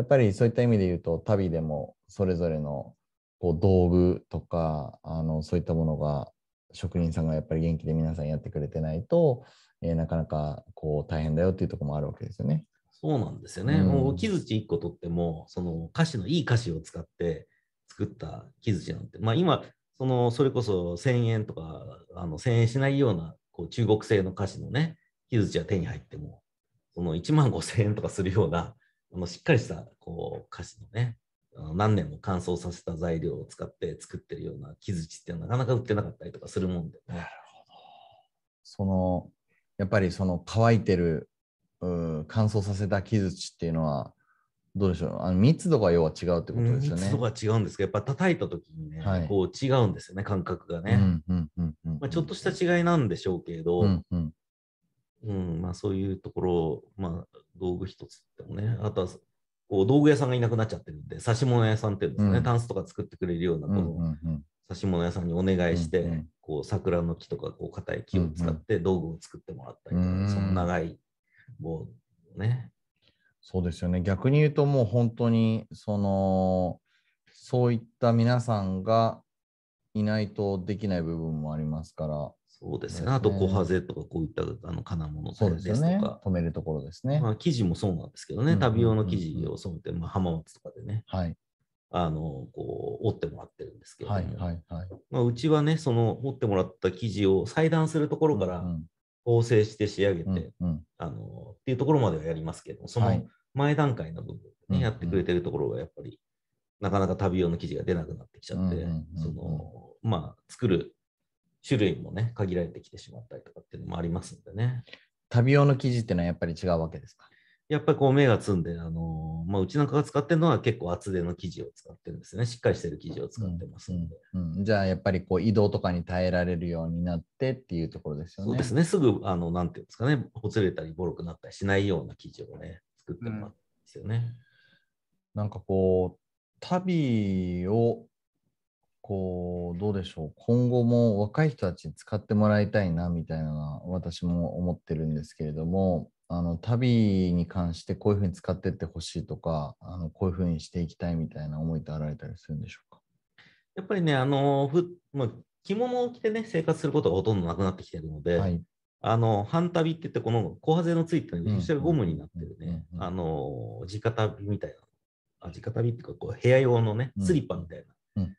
やっぱりそういった意味で言うと、旅でもそれぞれのこう道具とかあのそういったものが職人さんがやっぱり元気で皆さんやってくれてないと、えーなかなかこう大変だよっていうところもあるわけですよね。そうなんですよね。うんもう木槌1個取っても、その菓子のいい菓子を使って作った木槌なんて、まあ今、そのそれこそ1000円とか、あの1000円しないようなこう中国製の菓子のね、木槌は手に入っても、その1万5000円とかするような、あのしっかりしたこう菓子のね、あの何年も乾燥させた材料を使って作ってるような木槌ってなかなか売ってなかったりとかするもんでね。そのやっぱりその乾いてるうん乾燥させた木槌っていうのはどうでしょう？あの密度が要は違うってことですよね。密度が違うんですけど、やっぱ叩いた時にね、はいこう違うんですよね、感覚がね。うんうんうんうんまあ、ちょっとした違いなんでしょうけれど、うんうんうんまあ、そういうところ、まあ、道具一つでもね、あとはこう道具屋さんがいなくなっちゃってるんで、刺し物屋さんっていうんですかね、うん。タンスとか作ってくれるようなこうんうのんうん。刺し物屋さんにお願いして、うんうん。こう桜の木とかこう硬い木を使って道具を作ってもらったりとか、うんその長い棒をね、そうですよね。逆に言うともう本当にそのそういった皆さんがいないとできない部分もありますから、そうですね、すね。あと小ハゼとかこういったあの金物そうでですすよね。とか。。止めるところですね。まあ、生地もそうなんですけどね、うん旅用の生地を染めて、まあ、浜松とかでね、はい。あの、こう、折ってもらってるんですけれども、はいはいはい。まあ、うちはね、その折ってもらった生地を裁断するところからうん縫製して仕上げて、うんうん。あの、っていうところまではやりますけど、そのはい。前段階の部分でね、うん。やってくれてるところがやっぱり、なかなか旅用の生地が出なくなってきちゃって、うんうんうんうん。その、まあ、作る種類もね、限られてきてしまったりとかっていうのもありますんでね。旅用の生地っていうのはやっぱり違うわけですか？やっぱりこう目がつんで、あのまあ、うちなんかが使ってるのは結構厚手の生地を使ってるんですね。しっかりしてる生地を使ってますんで。うんうんじゃあやっぱりこう移動とかに耐えられるようになってっていうところですよね。そうですね。すぐ、あの、なんていうんですかね、ほつれたり、ボロくなったりしないような生地をね、作ってもらうんですよね。なんかこう、旅を、こう、どうでしょう、今後も若い人たちに使ってもらいたいなみたいなのは私も思ってるんですけれども、あの旅に関してこういうふうに使ってってほしいとか、あのこういうふうにしていきたいみたいな思いってあられたりするんでしょうか？やっぱりね、あの、ふまあ、着物を着てね、生活することがほとんどなくなってきてるので、はい。あの、半旅って言って、この小ハゼのついてる後ろがゴムになってるねう、んあの、直旅みたいな、あ直旅っていうか、こう部屋用のねう、んスリッパみたいうんうなん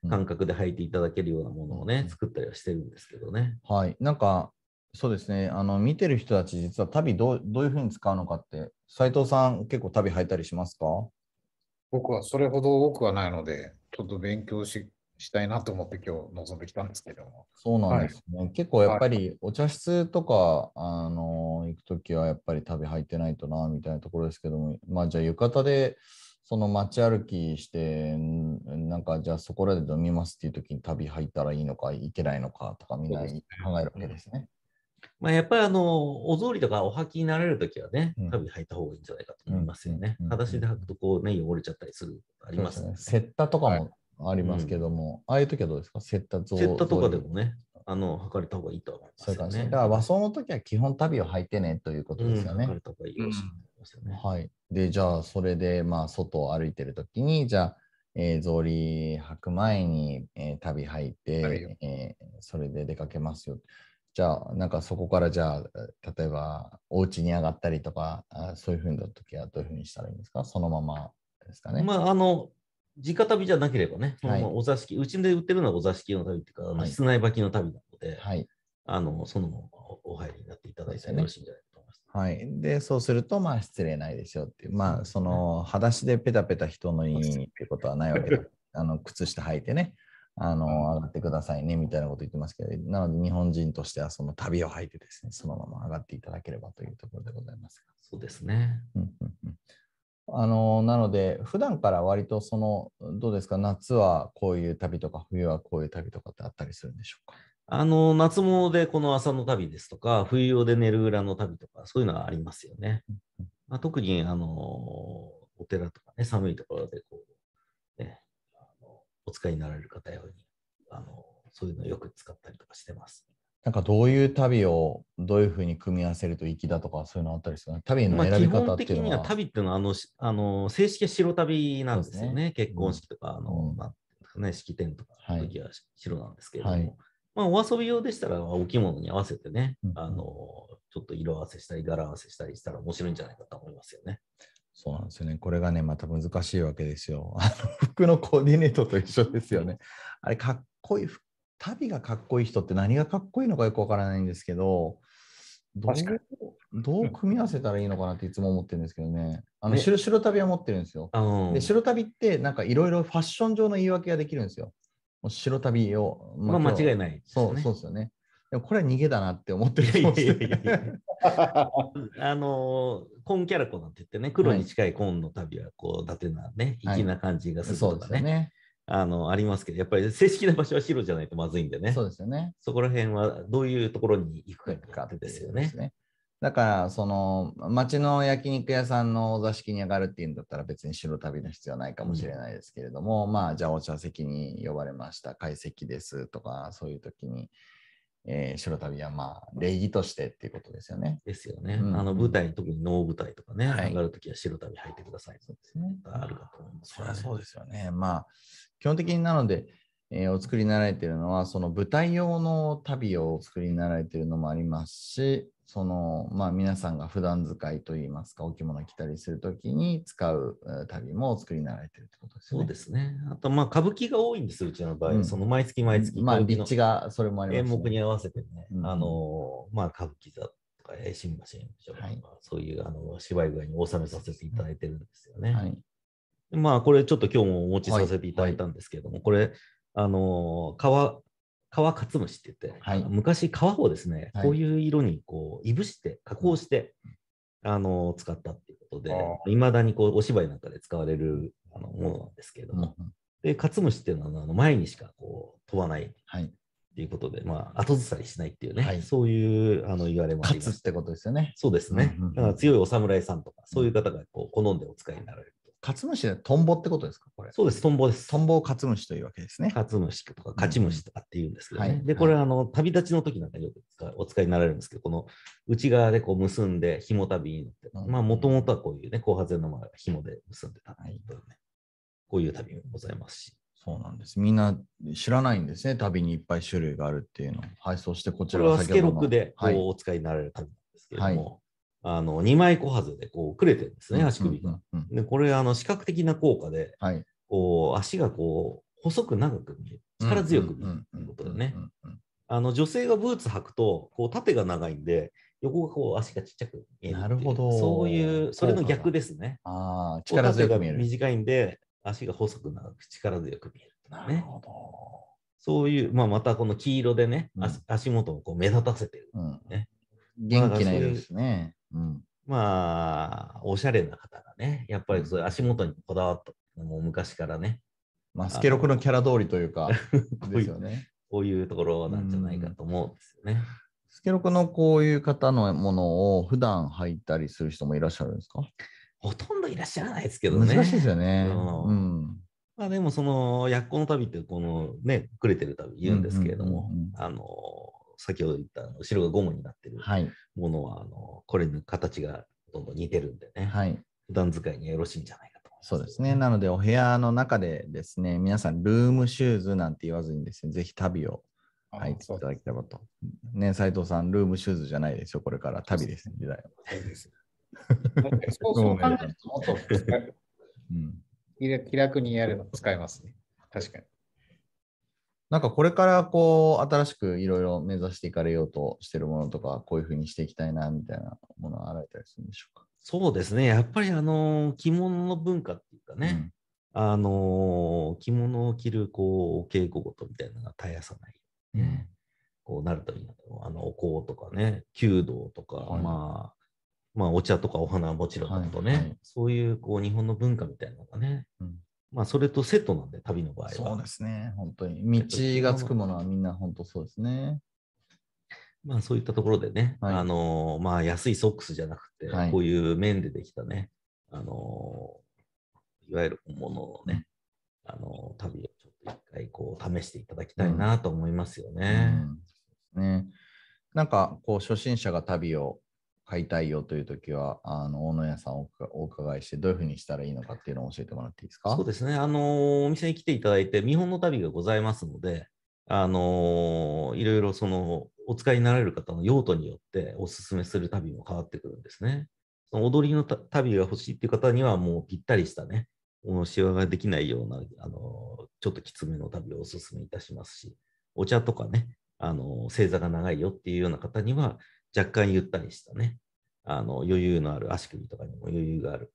感覚で履いていただけるようなものをね、うん作ったりはしてるんですけどね。はい。なんか、そうですね、あの見てる人たち、実は旅どうどういうふうに使うのかって、斉藤さん、結構旅履いたりしますか？僕はそれほど多くはないので、ちょっと勉強ししたいなと思って今日臨んできたんですけども。そうなんですね。結構やっぱりお茶室とか、あの行くときはやっぱり旅入ってないとなみたいなところですけども、まあじゃあ浴衣でその街歩きして、んなんかじゃあそこらで飲みますっていうときに旅入ったらいいのかいけないのかとかみんな考えるわけですね。まあ、やっぱりあの、お草履とかお履きになられるときはねうん、旅履いた方がいいんじゃないかと思いますよね。裸足で履くとこうね、汚れちゃったりするありますね。セッタとかもありますけども、ああいうときはどうですか？セッタ像セッタとかで像もね、あの、履かれた方がいいとは思いますよね。だから和装のときは基本旅を履いてねということですよね。うん履かれた方がいいよね。はい。で、じゃあ、それで、まあ、外を歩いてるときに、じゃあ、えー、草履履く前に、えー旅履いはいて、えーそれで出かけますよ。じゃあ、なんかそこから、じゃあ、例えば、お家に上がったりとか、あそういうふうなときはどういうふうにしたらいいんですか？そのままですかね。まあ、あの、直旅じゃなければね、はいお座敷、うちで売ってるのはお座敷の旅っていうか、はい室内履きの旅なので、はい。あの、そのままおお入りになっていただいたらよろしいんじゃないかと思います。はい。で、そうすると、まあ、失礼ないですよっていう。まあ、その、裸足でペタペタ人の家にってことはないわけだ。あの、靴下履いてね、あの、上がってくださいね、みたいなこと言ってますけど、なので、日本人としては、その旅を履いてですね、そのまま上がっていただければというところでございます。そうですね。うんうんうんあのなので、普段から割とその、どうですか、夏はこういう旅とか、冬はこういう旅とかってあったりするんでしょうか？あの、夏物でこの朝の旅ですとか、冬用で寝る裏の旅とか、そういうのがありますよね。まあ、特に、あの、お寺とかね、寒いところでこう、ね、あのお使いになられる方用に、あの、そういうのをよく使ったりとかしてます。なんかどういう旅をどういうふうに組み合わせると粋だとか、そういうのあったりするの？旅のまあ、基選び方本的っていうのは。には旅っていうのはあのしあの正式は白旅なんですよそうね。結婚式とか、あのうんまあ、かね、式典とかの時は白なんですけれども、はいまあ、お遊び用でしたら、お着物に合わせてね、うんあの、ちょっと色合わせしたり、柄合わせしたりしたら面白いんじゃないかと思いますよね。そうなんですよね。これがね、また難しいわけですよ。あの服のコーディネートと一緒ですよね。あれ、かっこいい、旅がかっこいい人って何がかっこいいのかよくわからないんですけど、どうどう組み合わせたらいいのかなっていつも思ってるんですけどね。あのね白白旅は持ってるんですよ。で白旅ってなんかいろいろファッション上の言い訳ができるんですよ。もう白旅を。まあ、間違いい。ないですそう。そうですよね。でもこれは逃げだなって思ってるいやいやいやい人もやいやあのコンキャラコなんて言ってね、黒に近いコーンの旅は、こう、伊達なね、はい粋な感じがするそうでとかね、すよね。あの、ありますけど、やっぱり正式な場所は白じゃないとまずいんでね、そうですよね。そこら辺はどういうところに行くかってですよね。だから、その町の焼肉屋さんのお座敷に上がるっていうんだったら別に白旅の必要はないかもしれないですけれども、まあ、じゃあお茶席に呼ばれました、会席ですとか、そういう時に、えー白旅はまあ礼儀としてっていうことですよね。ですよね。うんあの舞台、特に能舞台とかね、はい上がるときは白旅入ってください。そうですね。あるかと思います、そりゃそうですよね。まあ、基本的になので、えーお作りになられているのは、その舞台用の旅をお作りになられているのもありますし、その、まあ、皆さんが普段使いといいますか、お着物着たりするときに使うえー旅もお作りになられているってことですよね。そうですね。あと、まあ、歌舞伎が多いんです、うちの場合。うんその毎月毎月、まあ、立地がそれもあります、演目に合わせてね、うんあの、まあ、歌舞伎座とか、えー新橋演舞場とか、はいそういうあの芝居具合に収めさせていただいてるんですよね。はい。でまあ、これちょっと今日もお持ちさせていただいたんですけれども、これ、あの、川、川勝虫って言って、はい昔川をですね、はいこういう色にこう、いぶして、加工して、あの、使ったっていうことであ、いまだにこう、お芝居なんかで使われるあのものなんですけれども、うんうんで、勝虫っていうのはあの前にしかこう飛ばないはい。っていうことで、まあ、後ずさりしないっていうね、はいそういうあの言われもあります。勝つってことですよね。そうですね。うんうんうんだから強いお侍さんとか、そういう方がこう好んでお使いになられると。勝虫でトンボってことですか？これ。そうです、トンボです。トンボを勝虫というわけですね。勝虫とか勝ち虫とかっていうんですけどね。はいで、これはあの旅立ちの時なんかよくお使いになられるんですけど、この内側でこう結んで紐旅に乗って、うんまあもともとはこういうね、後発のまま紐で結んでた、はいこういう旅もございますし。そうなんです。みんな知らないんですね。旅にいっぱい種類があるっていうのを。はい、そしてこちらこれはスケロクでこうはい、お使いになられる旅なんですけれども、あの2枚小はずでこうくれてるんですね、足首が。で、これ、あの視覚的な効果で、はい。こう足がこう細く長く見える、力強く見えるということでねあの女性がブーツ履くと、こう縦が長いんで、横がこう足がちっちゃく見える。なるほどそういう、それの逆ですね。ああ、力強く見える。短いんで、足が細く長く力強く見える。ね、なるほど。そういう、まあ、またこの黄色でね、うん足足元をこう目立たせてる。うんね元気な色ですね。うん。まあ、おしゃれな方がね、やっぱりそういう足元にこだわったのも昔からね、まあ、スケロクのキャラ通りというか、ですよね。こういうところなんじゃないかと思うんですよね。スケロクのこういう方のものを普段履いたりする人もいらっしゃるんですか？ほとんどいらっしゃらないですけどね。難しいですよね。うんうん。まあでもその、薬効の旅ってこのね、くれてる旅言うんですけれどもあの、先ほど言ったあの後ろがゴムになってるはい。ものは、あの、これに形がどんどん似てるんでね、はい。普段使いにはよろしいんじゃないかと思います。そうですね。なので、お部屋の中でですね、皆さん、ルームシューズなんて言わずにですね、ぜひ旅を履いていただければと。ね、斉藤さん、ルームシューズじゃないですよ。これから旅ですね、時代は。そうです。そうそう考えるともっと気楽にやるの使えますね。確かに。なんかこれからこう新しくいろいろ目指していかれようとしてるものとか、こういうふうにしていきたいなみたいなものはあられたりするんでしょうか？そうですね。やっぱりあの、着物の文化っていうかね、あの、着物を着るこう、お稽古事みたいなのが絶やさない。うん。ねこうなるといい。あの、お香とかね、弓道とか、はいまあ、まあ、お茶とかお花はもちろんだとね、はいはいそういうこう日本の文化みたいなのがね、うんまあ、それとセットなんで、旅の場合は。そうですね、本当に。道がつくものはみんな本当そうですね。まあ、そういったところでね、はいあのまあ、安いソックスじゃなくて、はいこういう綿でできたね、あのいわゆるもののね、あの旅をちょっと一回こう試していただきたいなと思いますよね。うんね。なんか、こう、初心者が旅を買いたいよというときは、あの大野屋さんをお伺いして、どういうふうにしたらいいのかっていうのを教えてもらっていいですか？そうですね。あの、お店に来ていただいて、見本の旅がございますので、あの、いろいろその、お使いになられる方の用途によってお勧めする旅も変わってくるんですね。その踊りの旅が欲しいっていう方には、もうぴったりしたね、このシワができないような、あの、ちょっときつめの旅をお勧めいたしますし、お茶とかね、あの、正座が長いよっていうような方には、若干ゆったりしたね、あの、余裕のある足首とかにも余裕がある、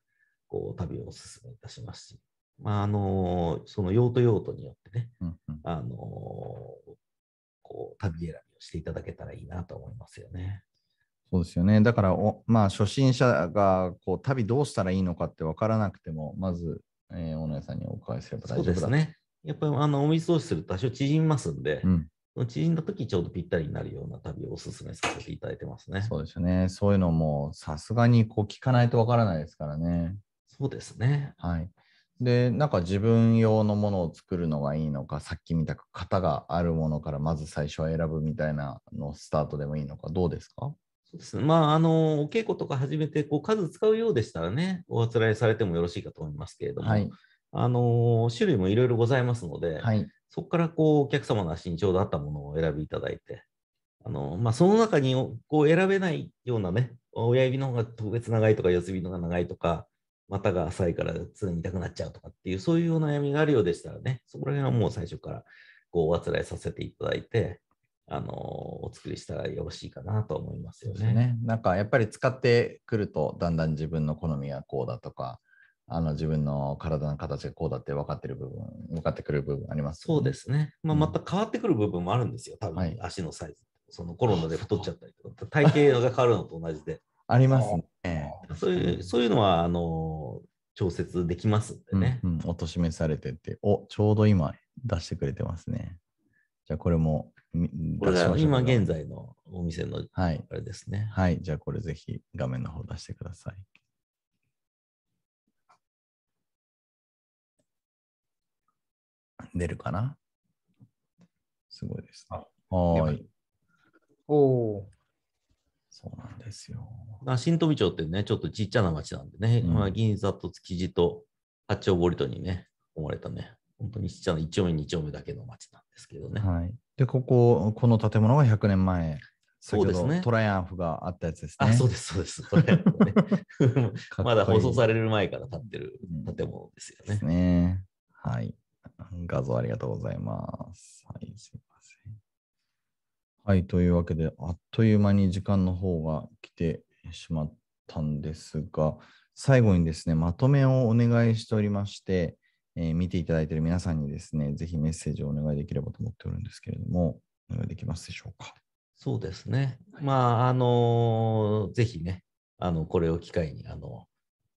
こう、旅をお勧めいたしますし、まあ、あの、その用途用途によってね、うんうんあの、こう、旅選びをしていただけたらいいなと思いますよね。そうですよね。だからお、まあ、初心者がこう旅どうしたらいいのかって分からなくても、まず、えー、大野屋さんにお伺いすれば大丈夫だ。ですね。やっぱり、あの、お水通しすると多少縮みますんで、うん、その縮ん。だ時ちょうどぴったりになるような旅をお勧めさせていただいてますね。そうですね。そういうのもさすがにこう聞かないと分からないですからね。そうですね。はい。で、なん。か自分用のものを作るのがいいのか、さっき見た型があるものからまず最初は選ぶみたいなのスタートでもいいのか、どうですかそうですね。まあ、あの、お稽古とか始めて、こう、数使うようでしたらね、おあつらいされてもよろしいかと思いますけれども、はい。あの、種類もいろいろございますので、はい。そこからこう、お客様の足にちょうどあったものをお選びいただいて、あの、まあ、その中にこう選べないようなね、親指の方が特別長いとか、四つ指の方が長いとか、股が浅いから常に痛くなっちゃうとかっていう、そういうお悩みがあるようでしたらね、そこら辺はもう最初からこうおあつらいさせていただいて、あの、お作りしたらよろしいかなと思いますよね。ね。なんかやっぱり使ってくると、だんだん自分の好みがこうだとか、あの自分の体の形がこうだって分かってる部分、分かってくる部分あります、そうで。すね。まあ、うんまた変わってくる部分もあるんですよ、多分、はい足のサイズ。そのコロナで太っちゃったりとか、体型が変わるのと同じで。ありますね。そういうそういうのは、あの、調節できますんでね。うんうん、おとしめされてて、おちょうど今出してくれてますね。じゃあこれも今現在のお店のはい。あれですね。はい。じゃあこれぜひ画面の方出してください。出るかな？すごいですね。あはーい。おおそうなんですよ。まあ、新富町ってね、ちょっとちっちゃな町なんでね、うんまあ、銀座と築地と八丁堀とにね、生まれたね、本当にちっちゃな1丁目、2丁目だけの町なんですけどね。はい。で、ここ、この建物が100年前。そうですね先ほどトライアンフがあったやつですね。あ、そうです、そうです。それね かっこいい まだ放送される前から建ってるうん建物ですよねです。ね。はい。画像ありがとうございます。はい、すいません。はい、というわけで、あっという間に時間の方が来てしまったんですが、最後にですね、まとめをお願いしておりまして、えー見ていただいている皆さんにですね、ぜひメッセージをお願いできればと思っておるんですけれども、お願いできますでしょうか？そうですね。まあ、あのぜひね、あの、これを機会に、あの、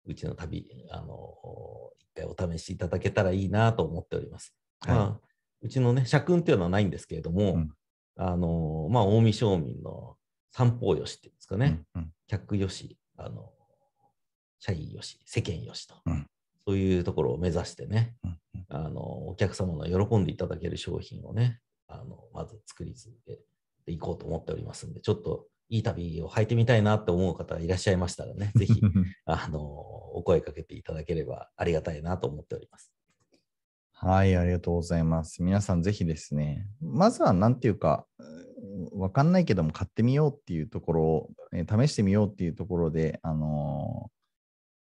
うちの旅、あの一回お試しいただけたらいいなと思っております。はい。まあ、うちのね、社訓っていうのはないんですけれども、うん。あのまあ、近江商民の三方よしっていうんですかね、うんうん。客よし、あの、社員よし、世間よしと、うん。そういうところを目指してね、うんうん。あの、お客様の喜んでいただける商品をね、あの、まず作り続けていこうと思っておりますんで、ちょっといい旅を履いてみたいなって思う方がいらっしゃいましたらね、ぜひ、あの、お声かけていただければありがたいなと思っております。はい、ありがとうございます。皆さんぜひですね、まずは何ていうか、うんわかんないけども買ってみようっていうところを、えー試してみようっていうところで、あのー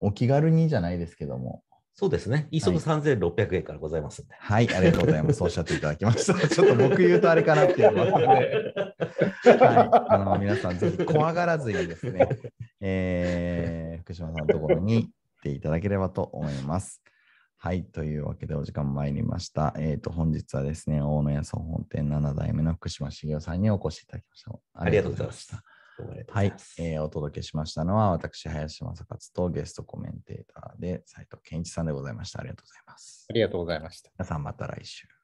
お気軽にじゃないですけども、そうですね。一足3600円からございますんで。はい、ありがとうございます。おっしゃっていただきました。ちょっと僕言うとあれかなっていうのがはい、あの皆さんぜひ怖がらずにですね、えー福島さんのところに来ていただければと思います。はい、というわけでお時間参りました。えっ、と、本日はですね、大野屋総本店7代目の福島茂雄さんにお越しいただきました。ありがとうございましあた。はいえーお届けしましたのは私、林正勝とゲストコメンテーターで斉藤健一さんでございました。ありがとうございます。ありがとうございました。皆さんまた来週。